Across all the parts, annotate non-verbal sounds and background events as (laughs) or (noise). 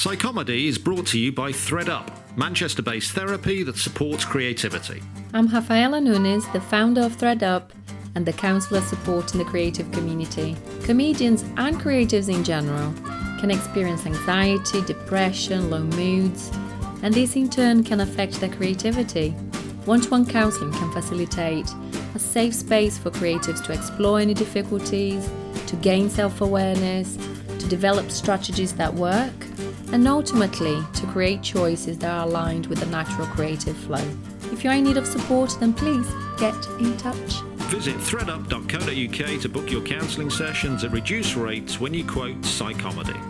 Psychomedy is brought to you by ThreadUp, Manchester based therapy that supports creativity. I'm Rafaela Nunes, the founder of ThreadUp and the counselor supporting the creative community. Comedians and creatives in general can experience anxiety, depression, low moods, and this in turn can affect their creativity. One to one counseling can facilitate a safe space for creatives to explore any difficulties, to gain self awareness, to develop strategies that work, and ultimately to create choices that are aligned with the natural creative flow. If you're in need of support, then please get in touch. Visit threadup.co.uk to book your counselling sessions at reduced rates when you quote Psychomedy.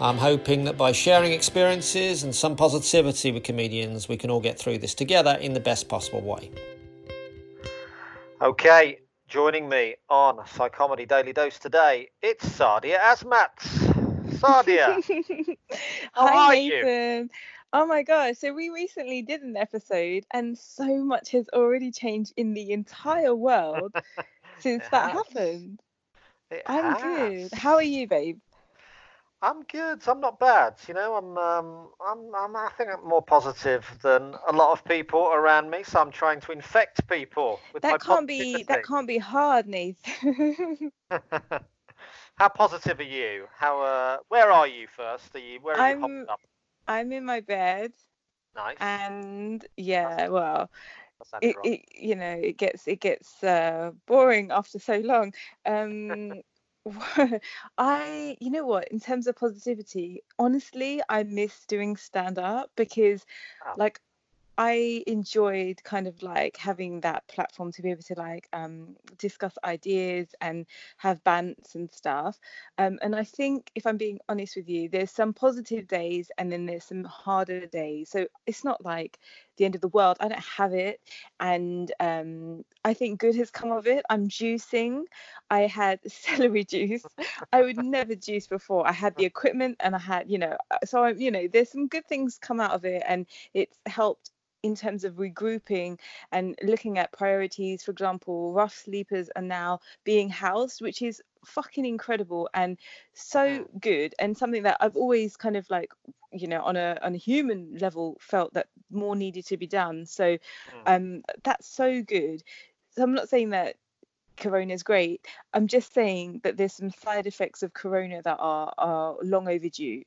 I'm hoping that by sharing experiences and some positivity with comedians, we can all get through this together in the best possible way. Okay, joining me on Psychomedy Daily Dose today, it's Sadia Azmats. Sadia, (laughs) how Hi, are Nathan. you? Oh my gosh. So we recently did an episode and so much has already changed in the entire world (laughs) since that has. happened. It I'm has. good. How are you, babe? I'm good. I'm not bad. You know, I'm, um, I'm, I'm, I think I'm more positive than a lot of people around me. So I'm trying to infect people with my That can't be that can't be hard, Nathan. (laughs) (laughs) How positive are you? How? Uh, where are you first? Are you? Where are I'm- hopped up? I'm in my bed Nice. and yeah, well, That it, it you know, it gets it gets uh boring after so long. Um (laughs) (laughs) I, you know what, in terms of positivity, honestly, I miss doing stand up because, like, I enjoyed kind of like having that platform to be able to like um, discuss ideas and have bants and stuff. Um, and I think, if I'm being honest with you, there's some positive days and then there's some harder days. So it's not like the end of the world. I don't have it. And um, I think good has come of it. I'm juicing. I had (laughs) celery juice. I would never juice before. I had the equipment and I had, you know, uh, so I, you know, there's some good things come out of it and it's helped in terms of regrouping and looking at priorities. For example, rough sleepers are now being housed, which is fucking incredible and so good and something that I've always kind of like you know on a on a human level felt that more needed to be done. So um that's so good. So I'm not saying that corona is great. I'm just saying that there's some side effects of corona that are are long overdue.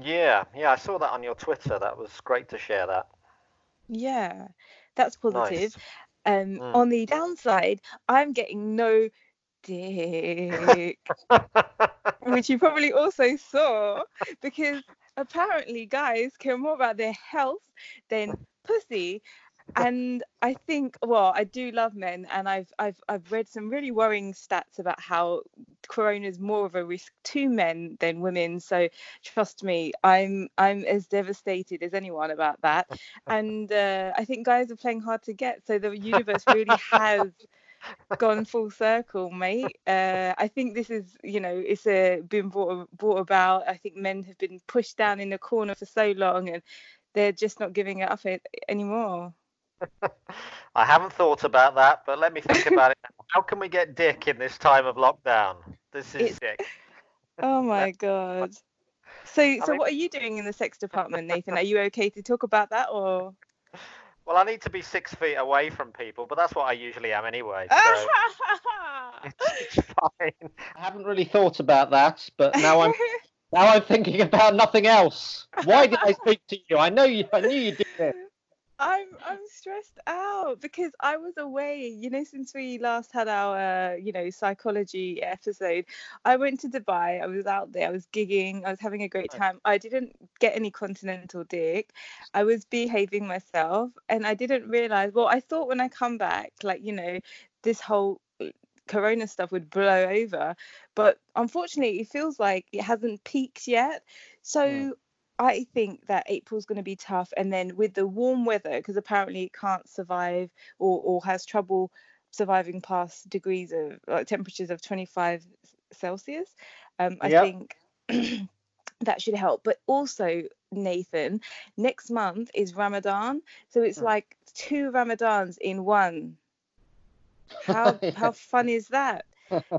Yeah, yeah, I saw that on your Twitter. That was great to share that. yeah that's positive. Um Mm. on the downside i'm getting no dick (laughs) which you probably also saw because apparently guys care more about their health than pussy. And i think well i do love men and i've i've i've read some really worrying stats about how corona is more of a risk to men than women. So trust me i'm i'm as devastated as anyone about that. (laughs) And uh, i think guys are playing hard to get so the universe really (laughs) has gone full circle, mate. Uh, I think this is, you know, it's uh, been brought brought about. I think men have been pushed down in the corner for so long, and they're just not giving it up a- anymore. (laughs) I haven't thought about that, but let me think about it. (laughs) How can we get dick in this time of lockdown? This is It's- sick. (laughs) Oh my god. So, so mean- what are you doing in the sex department, Nathan? Are you okay to talk about that, or? Well, I need to be six feet away from people, but that's what I usually am anyway. So (laughs) it's fine. I haven't really thought about that, but now I'm (laughs) now I'm thinking about nothing else. Why did I speak to you? I know you. I knew you did it. I'm I'm stressed out because I was away, you know, since we last had our, uh, you know, psychology episode. I went to Dubai. I was out there. I was gigging. I was having a great time. I didn't get any continental dick. I was behaving myself and I didn't realize, well, I thought when I come back, like, you know, this whole uh, corona stuff would blow over but unfortunately it feels like it hasn't peaked yet so Mm. I think that April's going to be tough, and then with the warm weather, because apparently it can't survive or, or has trouble surviving past degrees of like temperatures of 25 Celsius. Um, I Yep. think (clears throat) that should help. But also, Nathan, next month is Ramadan, so it's Hmm. like two Ramadans in one. (laughs) How Yeah. how fun is that?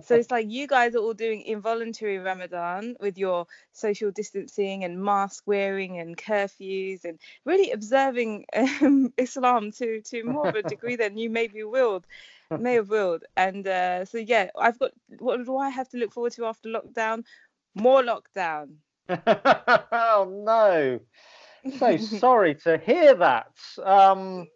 So it's like you guys are all doing involuntary Ramadan with your social distancing and mask wearing and curfews and really observing um, (laughs) Islam to to more of a degree than you maybe willed, may have willed. And uh, so yeah, I've got what do I have to look forward to after lockdown? More lockdown. (laughs) oh no. So (laughs) sorry to hear that. Um,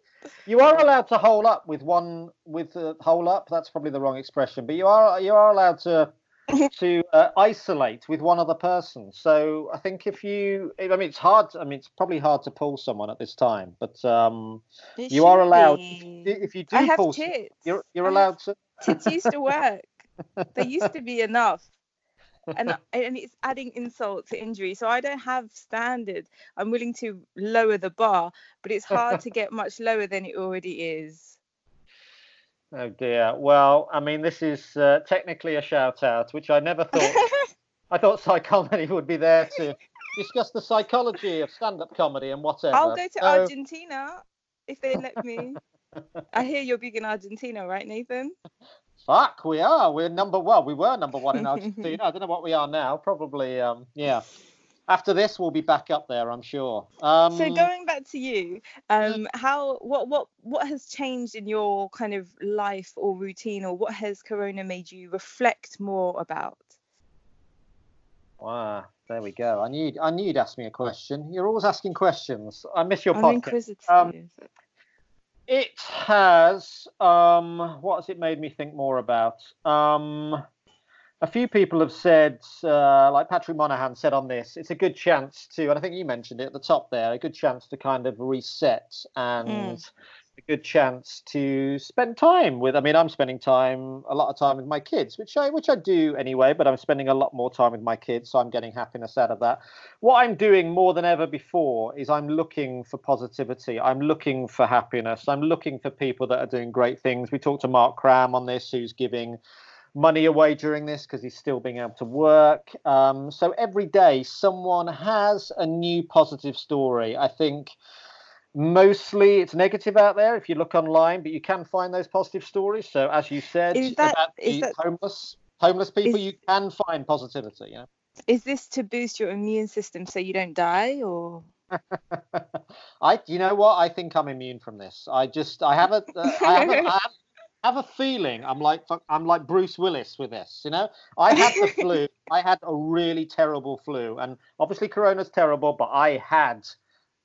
you are allowed to hole up with one with uh, hole up. That's probably the wrong expression, but you are you are allowed to (laughs) to uh, isolate with one other person. So I think if you, I mean, it's hard. I mean, it's probably hard to pull someone at this time, but um, It you are allowed. be. If, if you do I have pull, tits. you're you're I allowed to. tits used to work. (laughs) They used to be enough. And and it's adding insult to injury. So I don't have standard. I'm willing to lower the bar, but it's hard to get much lower than it already is. Oh dear. Well, I mean, this is uh, technically a shout out, which I never thought. (laughs) I thought psychomedy would be there to discuss the psychology of stand-up comedy and whatever. I'll go to So- Argentina if they let me. (laughs) I hear you're big in Argentina, right, Nathan? Fuck, we are. We're number one. We were number one in Argentina. (laughs) I don't know what we are now. Probably, um, yeah. After this, we'll be back up there, I'm sure. Um, So going back to you, um, how what what what has changed in your kind of life or routine, or what has Corona made you reflect more about? Wow, there we go. I knew, I knew you'd ask me a question. You're always asking questions. I miss your I'm podcast. inquisitive. Um, It has. Um, what has it made me think more about? Um, a few people have said, uh, like Patrick Monahan said on this, it's a good chance to, and I think you mentioned it at the top there, a good chance to kind of reset and a good chance to spend time with. I mean, I'm spending time, a lot of time with my kids, which I which I do anyway, but I'm spending a lot more time with my kids, so I'm getting happiness out of that. What I'm doing more than ever before is I'm looking for positivity. I'm looking for happiness. I'm looking for people that are doing great things. We talked to Mark Cram on this, who's giving money away during this because he's still being able to work. Um, so every day, someone has a new positive story. I think mostly it's negative out there if you look online, but you can find those positive stories. So as you said Is that- about the that- homeless homeless people, is- you can find positivity. You know. Is this to boost your immune system so you don't die, or (laughs) I, you know what? I think I'm immune from this. I just, I have a, uh, I have a, (laughs) I have, have a feeling I'm like, I'm like Bruce Willis with this. You know, I had the flu. (laughs) I had a really terrible flu, and obviously Corona's terrible, but I had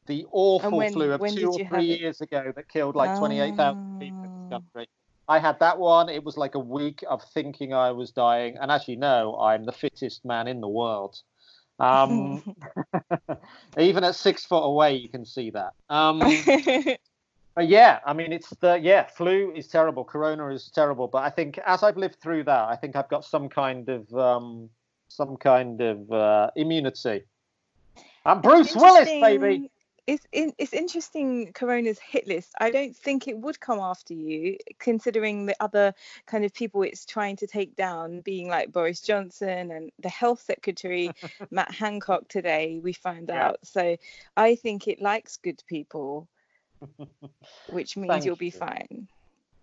the awful when- flu of two or three years ago that killed like 28,000 people in this country. I had that one. It was like a week of thinking I was dying, and as you know, I'm the fittest man in the world. Um, (laughs) (laughs) even at six foot away, you can see that. Um, (laughs) but yeah, I mean, it's the yeah, flu is terrible, corona is terrible. But I think as I've lived through that, I think I've got some kind of um, some kind of uh, immunity. I'm Bruce Willis, baby. It's in, it's interesting. Corona's hit list. I don't think it would come after you, considering the other kind of people it's trying to take down, being like Boris Johnson and the Health Secretary (laughs) Matt Hancock today. We found Yeah. out. So I think it likes good people, (laughs) which means you'll be you. fine.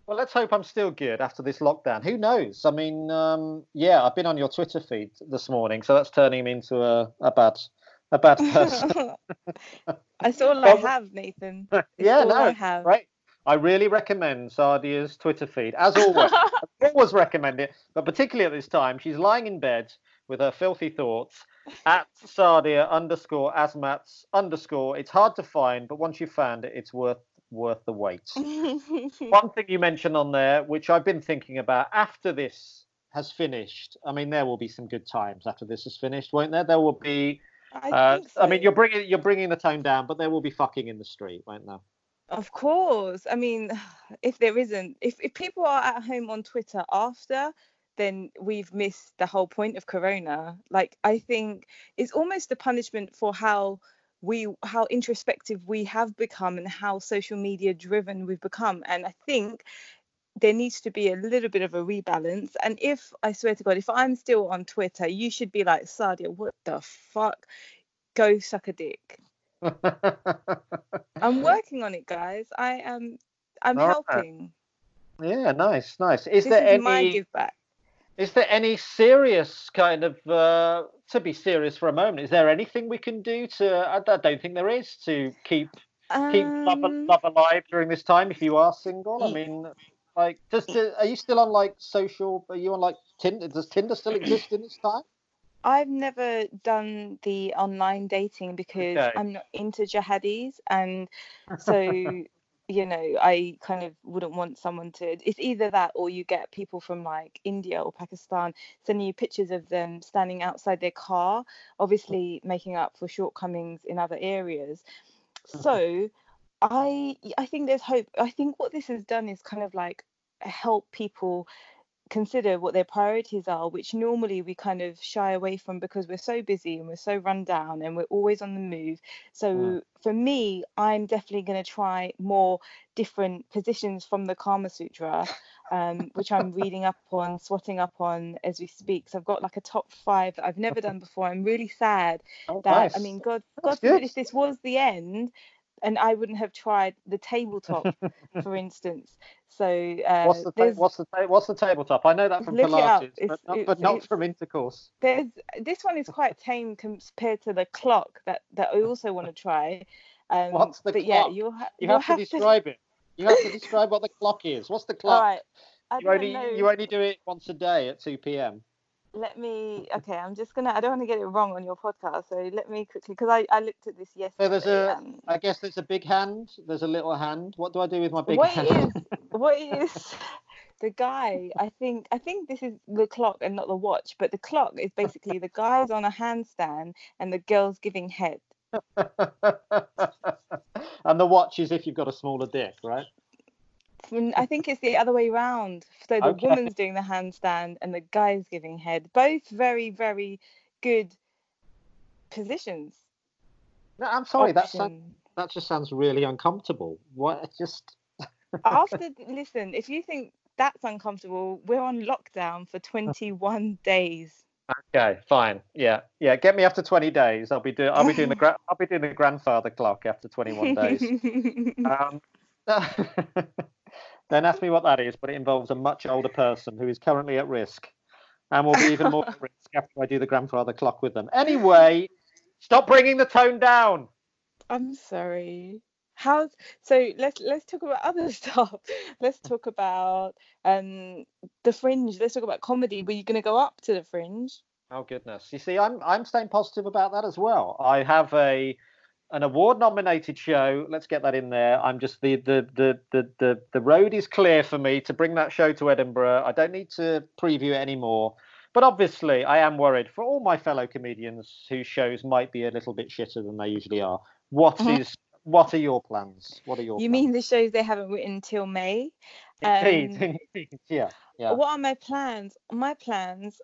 Well, let's hope I'm still good after this lockdown. Who knows? I mean, um, yeah, I've been on your Twitter feed this morning, so that's turning me into a, a bad (laughs) a bad person. (laughs) That's all I have, Nathan. (laughs) yeah, all I no, have. right. I really recommend Sadia's Twitter feed, as always. I always recommend it, but particularly at this time, she's lying in bed with her filthy thoughts at Sardia underscore azmats underscore. It's hard to find, but once you've found it, it's worth worth the wait. One thing you mentioned on there, which I've been thinking about after this has finished. I mean, there will be some good times after this is finished, won't there? There will be. I, Uh, so. I mean, you're bringing you're bringing the tone down, but there will be fucking in the street, won't there? Of course. I mean, (sighs) if there isn't, if, if people are at home on Twitter after, then we've missed the whole point of Corona. Like, I think it's almost a punishment for how we how introspective we have become and how social media driven we've become. And I think there needs to be a little bit of a rebalance. And if I swear to God, if I'm still on Twitter, you should be like, Sadia, what the fuck? Go suck a dick. (laughs) I'm working on it, guys. I am. I'm All right. helping. yeah, nice, nice. Is this there is my any give back. is there any serious kind of uh, to be serious for a moment? Is there anything we can do to? I, I don't think there is to keep keep love, Um, love alive during this time if you are single. I mean, like, does are you still on like social? Are you on like Tinder? Does Tinder still exist in this time? I've never done the online dating because Okay. I'm not into jihadis, and (laughs) so you know I kind of wouldn't want someone to. It's either that or you get people from like India or Pakistan sending you pictures of them standing outside their car, obviously making up for shortcomings in other areas. Mm-hmm. So I I think there's hope. I think what this has done is kind of like help people consider what their priorities are, which normally we kind of shy away from because we're so busy and we're so run down and we're always on the move. So Mm. for me, I'm definitely going to try more different positions from the Kama Sutra, um, which I'm reading up on, swatting up on as we speak. So I've got like a top five that I've never done before. I'm really sad Oh, that nice. I mean, God, That's God forbid if this was the end, and I wouldn't have tried the tabletop, (laughs) for instance. So uh, what's the ta- what's the ta- what's the tabletop? I know that from it. Pilates, but not, it's- but not it's- from intercourse. there's this one is quite tame compared to the clock that that I also want to try. Um, What's the but yeah, clock? you'll, ha- You you'll have to describe it. You have to describe what the clock is. What's the clock? right. You only know. you only do it once a day at two p.m. Let me. Okay, I'm just gonna. I don't want to get it wrong on your podcast, so let me quickly because I I looked at this yesterday. So there's a, I guess there's a big hand. There's a little hand. What do I do with my big what hand? is (laughs) what is the guy i think i think this is the clock and not the watch but the clock is basically the guy's on a handstand and the girl's giving head (laughs) and the watch is if you've got a smaller dick, right? Mm, i think it's the other way round so the Okay. woman's doing the handstand and the guy's giving head both very very good positions No, I'm sorry. That sounds, that just sounds really uncomfortable. What? Just after (laughs) listen if you think that's uncomfortable we're on lockdown for 21 days okay, fine. Yeah, yeah. Get me after 20 days. I'll be doing. I'll be doing the. Gra- I'll be doing the grandfather clock after 21 days. (laughs) Um, (laughs) then ask me what that is, but it involves a much older person who is currently at risk and will be even more at risk after I do the grandfather clock with them. Anyway, stop bringing the tone down. I'm sorry. How's so let's let's talk about other (laughs) stuff. Let's talk about um the fringe. Let's talk about comedy. Were you gonna go up to the fringe? Oh goodness! You see, I'm I'm staying positive about that as well. I have a an award nominated show. Let's get that in there. I'm just the the the the the, the road is clear for me to bring that show to Edinburgh. I don't need to preview it anymore. But obviously, I am worried for all my fellow comedians whose shows might be a little bit shitter than they usually are. What Mhm. what are your plans? What are your You mean the shows they haven't written till May? plans? Indeed, um, (laughs) indeed. Yeah, yeah. What are my plans? My plans,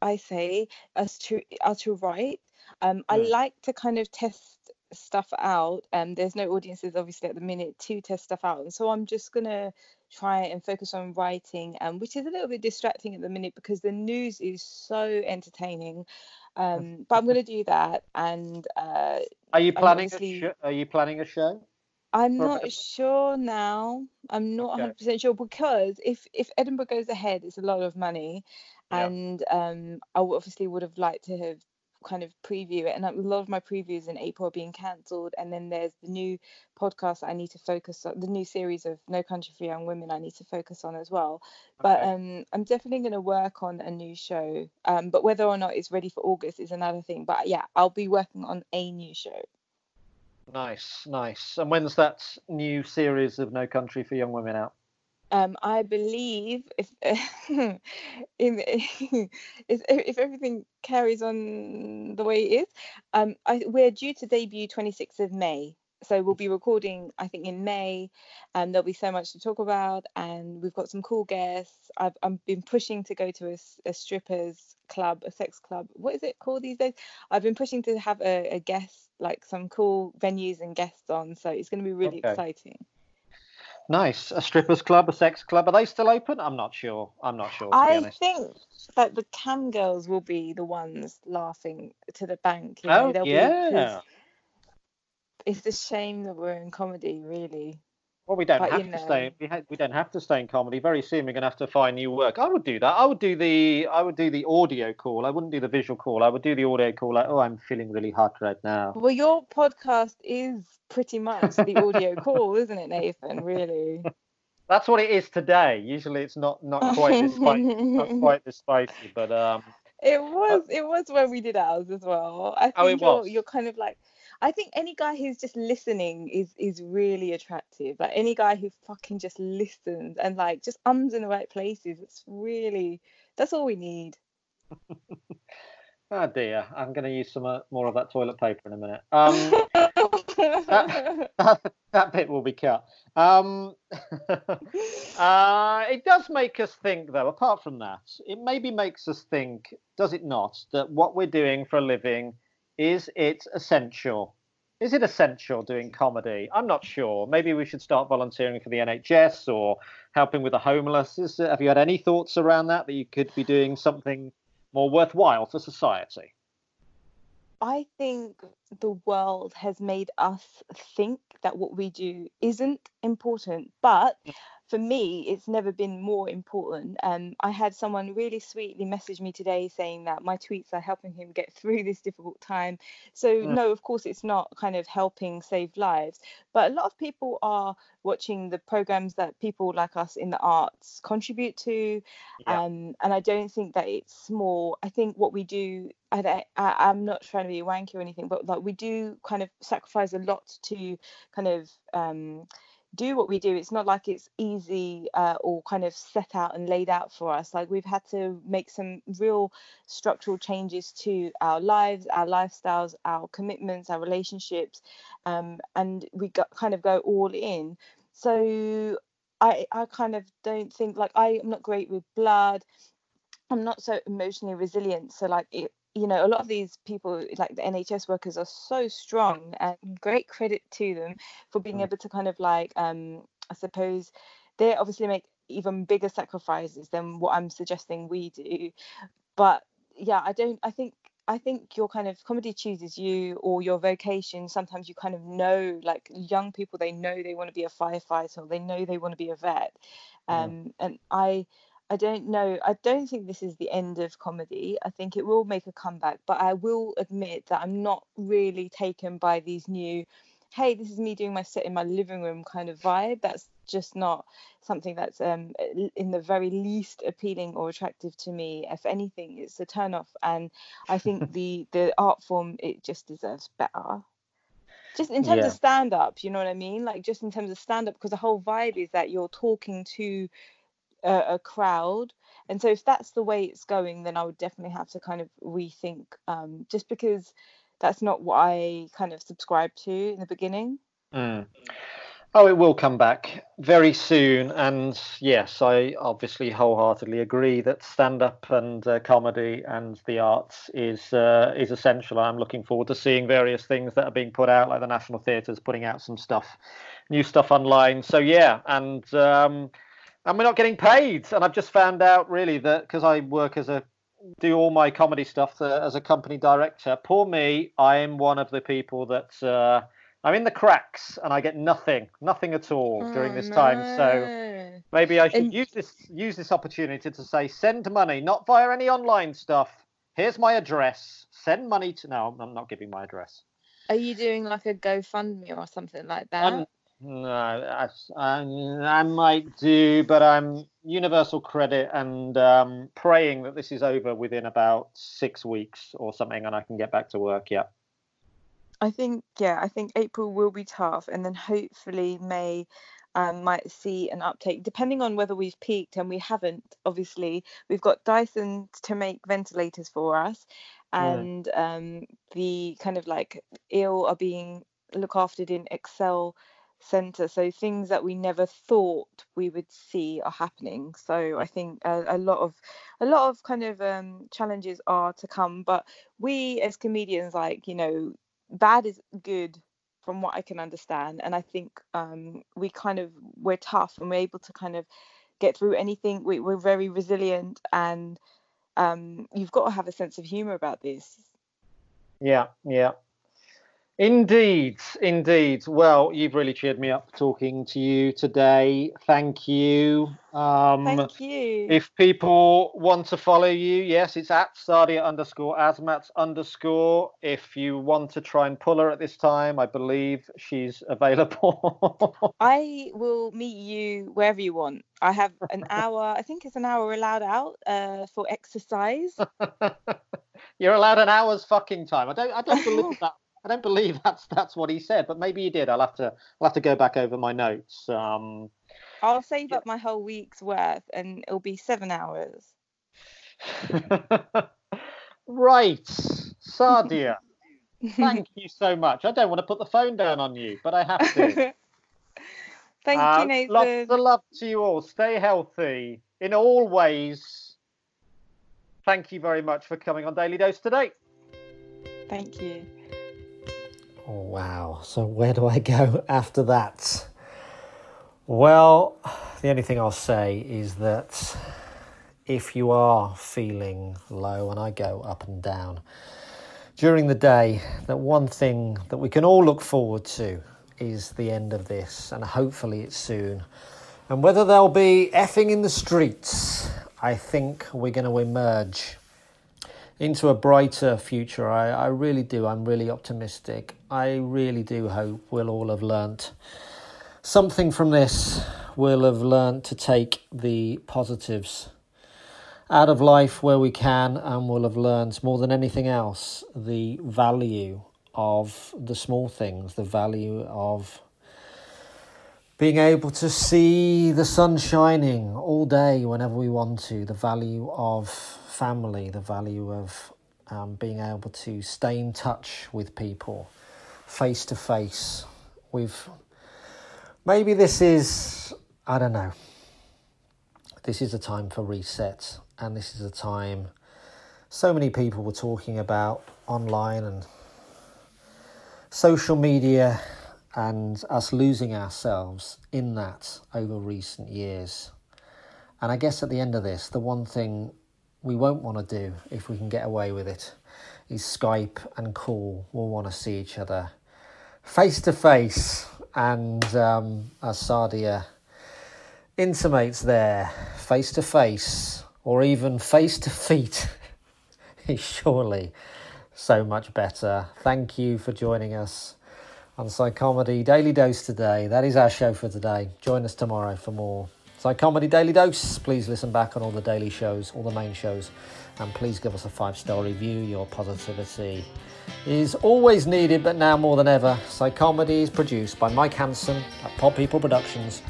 I say, as to are to write. Um, I Mm. like to kind of test stuff out. Um, there's no audiences obviously at the minute to test stuff out, and so I'm just gonna try and focus on writing, um, which is a little bit distracting at the minute because the news is so entertaining. Um, (laughs) but I'm gonna do that, and uh, Are you planning? Obviously- sh- are you planning a show? I'm not sure now. I'm not Okay. 100% sure because if if Edinburgh goes ahead, it's a lot of money, Yeah. and um, I obviously would have liked to have kind of preview it. And a lot of my previews in April are being cancelled, and then there's the new podcast I need to focus on, the new series of No Country for Young Women I need to focus on as well. But um, I'm definitely going to work on a new show. Um, but whether or not it's ready for August is another thing. But yeah, I'll be working on a new show. Nice, nice. And when's that new series of No Country for Young Women out? Um, I believe if (laughs) in, if if everything carries on the way it is, um, I, we're due to debut 26th of May. So we'll be recording, I think, in May, and there'll be so much to talk about. And we've got some cool guests. I've I've been pushing to go to a, a strippers club, a sex club. What is it called these days? I've been pushing to have a, a guest, like some cool venues and guests on. So it's going to be really Okay. exciting. Nice. A strippers club, a sex club. Are they still open? I'm not sure. I'm not sure. To be I honest. think that the cam girls will be the ones laughing to the bank. You know, Oh they'll be- it's a shame that we're in comedy, really. Well, we don't but, have to stay. We, ha- we don't have to stay in comedy. Very soon, we're going to have to find new work. I would do that. I would do the. I would do the audio call. I wouldn't do the visual call. I would do the audio call. Like, oh, I'm feeling really hot right now. Well, your podcast is pretty much the audio (laughs) call, isn't it, Nathan? Really. (laughs) That's what it is today. Usually, it's not not quite this spicy. not (laughs) quite this spicy, but um, It was it was when we did ours as well. I think Oh, it you're you're kind of like I think any guy who's just listening is is really attractive. Like any guy who fucking just listens and like just ums in the right places. It's really that's all we need. (laughs) oh dear, I'm going to use some uh, more of that toilet paper in a minute. Um, that, (laughs) that bit will be cut. Um, (laughs) uh, it does make us think, though. Apart from that, it maybe makes us think, does it not, that what we're doing for a living is it essential? Is it essential doing comedy? I'm not sure. Maybe we should start volunteering for the NHS or helping with the homeless. Is, have you had any thoughts around that? That you could be doing something more worthwhile for society? I think the world has made us think that what we do isn't important, but mm. For me, it's never been more important. Um, I had someone really sweetly message me today saying that my tweets are helping him get (laughs) through this difficult time. So, Mm. no, of course, it's not kind of helping save lives, but a lot of people are watching the programs that people like us in the arts contribute to. Yeah. Um, and I don't think that it's small. I think what we do I, I, am not trying to be wanky or anything, but like we do kind of sacrifice a lot to kind of um, do what we do. It's not like it's easy uh, or kind of set out and laid out for us. Like we've had to make some real structural changes to our lives, our lifestyles, our commitments, our relationships, um, and we got, kind of go all in. So I, I kind of don't think like I am not great with blood. I'm not so emotionally resilient. So like it, you know, a lot of these people, like the NHS workers, are so strong, and great credit to them for being able to kind of like, um, I suppose, they obviously make even bigger sacrifices than what I'm suggesting we do. But yeah, I don't. I think I think your kind of comedy chooses you or your vocation. Sometimes you kind of know, like young people, they know they want to be a firefighter, or they know they want to be a vet. Mm. Um, and I, I don't know. I don't think this is the end of comedy. I think it will make a comeback, but I will admit that I'm not really taken by these new, hey, this is me doing my set in my living room kind of vibe. That's just not something that's um in the very least appealing or attractive to me. If anything, it's a turn off, and I think (laughs) the the art form it just deserves better. Just in terms Yeah. of stand up, you know what I mean? Like just in terms of stand up, because the whole vibe is that you're talking to a, a crowd, and so if that's the way it's going, then I would definitely have to kind of rethink. Um, just because that's not what I kind of subscribed to in the beginning. Mm. Oh, it will come back very soon. And yes, I obviously wholeheartedly agree that stand up and uh, comedy and the arts is uh, is essential. I'm looking forward to seeing various things that are being put out, like the National Theatre's putting out some stuff, new stuff online. So yeah, and um, and we're not getting paid. And I've just found out really that because I work as a do all my comedy stuff uh, as a company director. Poor me, I am one of the people that. Uh, I'm in the cracks and I get nothing, nothing at all during Oh, this time. So maybe I should And- use this use this opportunity to say send money, not via any online stuff. Here's my address. Send money to. No, I'm not giving my address. Are you doing like a GoFundMe or something like that? I'm, no, I, I, I might do, but I'm universal credit and um, praying that this is over within about six weeks or something, and I can get back to work. Yeah. I think yeah, I think April will be tough, and then hopefully May um, might see an uptake, depending on whether we've peaked and we haven't. Obviously, we've got Dyson to make ventilators for us, and um, the kind of like ill are being looked after in Excel center so things that we never thought we would see are happening so i think a, a lot of a lot of kind of um, challenges are to come but we as comedians like you know bad is good from what I can understand. And I think um, we kind of we're tough and we're able to kind of get through anything. We, we're very resilient, and um, you've got to have a sense of humor about this. Yeah, yeah. Indeed, indeed. Well, you've really cheered me up talking to you today. Thank you. Um, Thank you. If people want to follow you, yes, it's at Sadia underscore Azmat underscore. If you want to try and pull her at this time, I believe she's (laughs) available. I will meet you wherever you want. I have an (laughs) hour, I think it's an hour allowed out uh, for exercise. (laughs) You're allowed an hour's fucking time. I don't I don't believe that I don't believe (laughs) that's that's what he said, but maybe he did. I'll have to I'll have to go back over my notes. Um, I'll save up my whole week's worth, and it'll be seven hours. (laughs) right, Sadia. (laughs) thank you so much. I don't want to put the phone down on you, but I have to. thank uh, you, Nathan. Lots of love to you all. Stay healthy in all ways. Thank you very much for coming on Daily Dose today. Thank you. Wow. So, where do I go (laughs) after that? Well, the only thing I'll say is that if you are feeling low, and I go up and down during the day, that one thing that we can all look forward to is the end of this, and hopefully it's soon. And whether there'll be effing in the streets, I think we're going to emerge into a brighter future. I, I really do. I'm really optimistic. I really do hope we'll all have learnt something from this. We'll have learnt to take the positives out of life where we can, and we'll have learned more than anything else the value of the small things, the value of being able to see the sun shining all day whenever we want to, the value of family, the value of um, being able to stay in touch with people face to face. We've maybe this is, I don't know, this is a time for reset, and this is a time so many people were talking about online and social media and us losing ourselves in that over recent years. And I guess at the end of this, the one thing we won't want to do if we can get away with it is Skype and call. We'll want to see each other face to face, and um, as Sadia intimates there, face to face, or even face to feet, (laughs) is surely so much better. Thank you for joining us on Psychomedy Daily Dose today. That is our show for today. Join us tomorrow for more. Psychomedy Daily Dose. Please listen back on all the daily shows, all the main shows, and please give us a five star review. Your positivity is always needed, but now more than ever. Psychomedy is produced by Mike Hanson at Pod People Productions.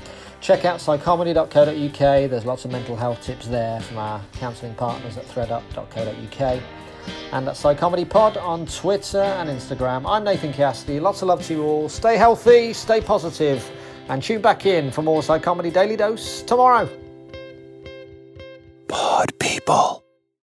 Check out psychomedy.co.uk. There's lots of mental health tips there from our counselling partners at threadup.co.uk. And at Psychomedy Pod on Twitter and Instagram. I'm Nathan Cassidy. Lots of love to you all. Stay healthy, stay positive and tune back in for more Comedy Daily Dose tomorrow. Pod people.